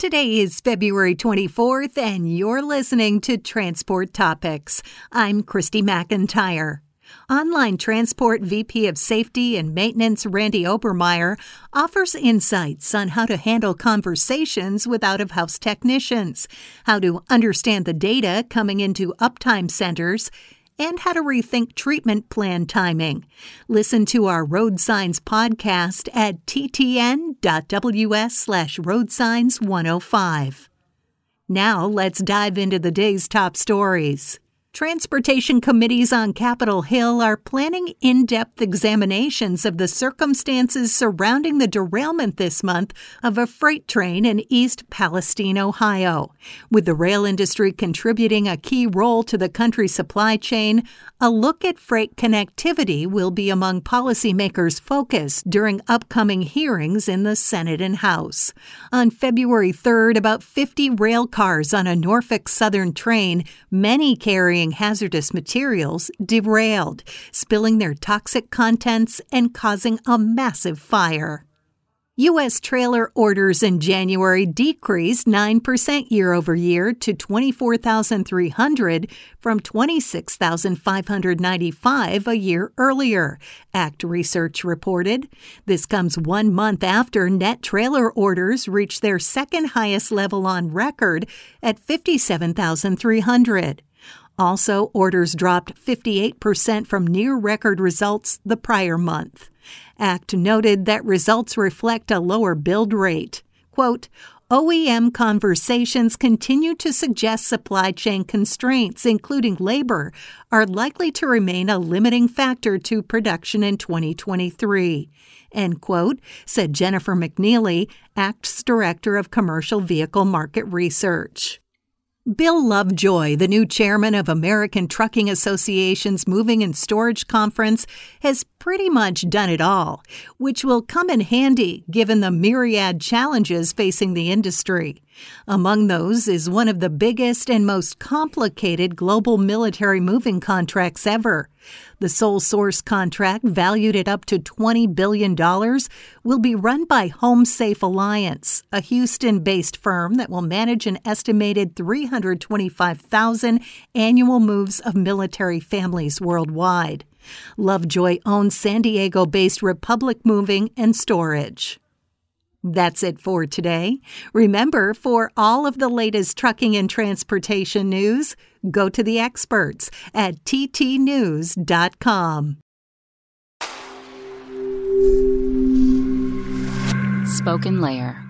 Today is February 24th, and you're listening to Transport Topics. I'm Christy McIntyre. Online Transport VP of Safety and Maintenance Randy Obermeyer offers insights on how to handle conversations with out of house technicians, how to understand the data coming into uptime centers, and how to rethink treatment plan timing. Listen to our Road Signs podcast at ttn.ws slash roadsigns 105. Now let's dive into the day's top stories. Transportation committees on Capitol Hill are planning in depth examinations of the circumstances surrounding the derailment this month of a freight train in East Palestine, Ohio. With the rail industry contributing a key role to the country's supply chain, a look at freight connectivity will be among policymakers' focus during upcoming hearings in the Senate and House. On February 3rd, about 50 rail cars on a Norfolk Southern train, many carrying carrying hazardous materials derailed, spilling their toxic contents and causing a massive fire. U.S. trailer orders in January decreased 9% year over year to 24,300 from 26,595 a year earlier, ACT Research reported. This comes one month after net trailer orders reached their second highest level on record at 57,300. Also, orders dropped 58% from near record results the prior month. ACT noted that results reflect a lower build rate. Quote, OEM conversations continue to suggest supply chain constraints, including labor, are likely to remain a limiting factor to production in 2023. End quote, said Jennifer McNeely, ACT's Director of Commercial Vehicle Market Research. Bill Lovejoy, the new chairman of American Trucking Association's Moving and Storage Conference, has pretty much done it all, which will come in handy given the myriad challenges facing the industry. Among those is one of the biggest and most complicated global military moving contracts ever. The sole source contract, valued at up to $20 billion, will be run by Home Safe Alliance, a Houston based firm that will manage an estimated 325,000 annual moves of military families worldwide. Lovejoy owns San Diego based Republic Moving and Storage. That's it for today. Remember, for all of the latest trucking and transportation news, go to the experts at ttnews.com. Spoken Layer.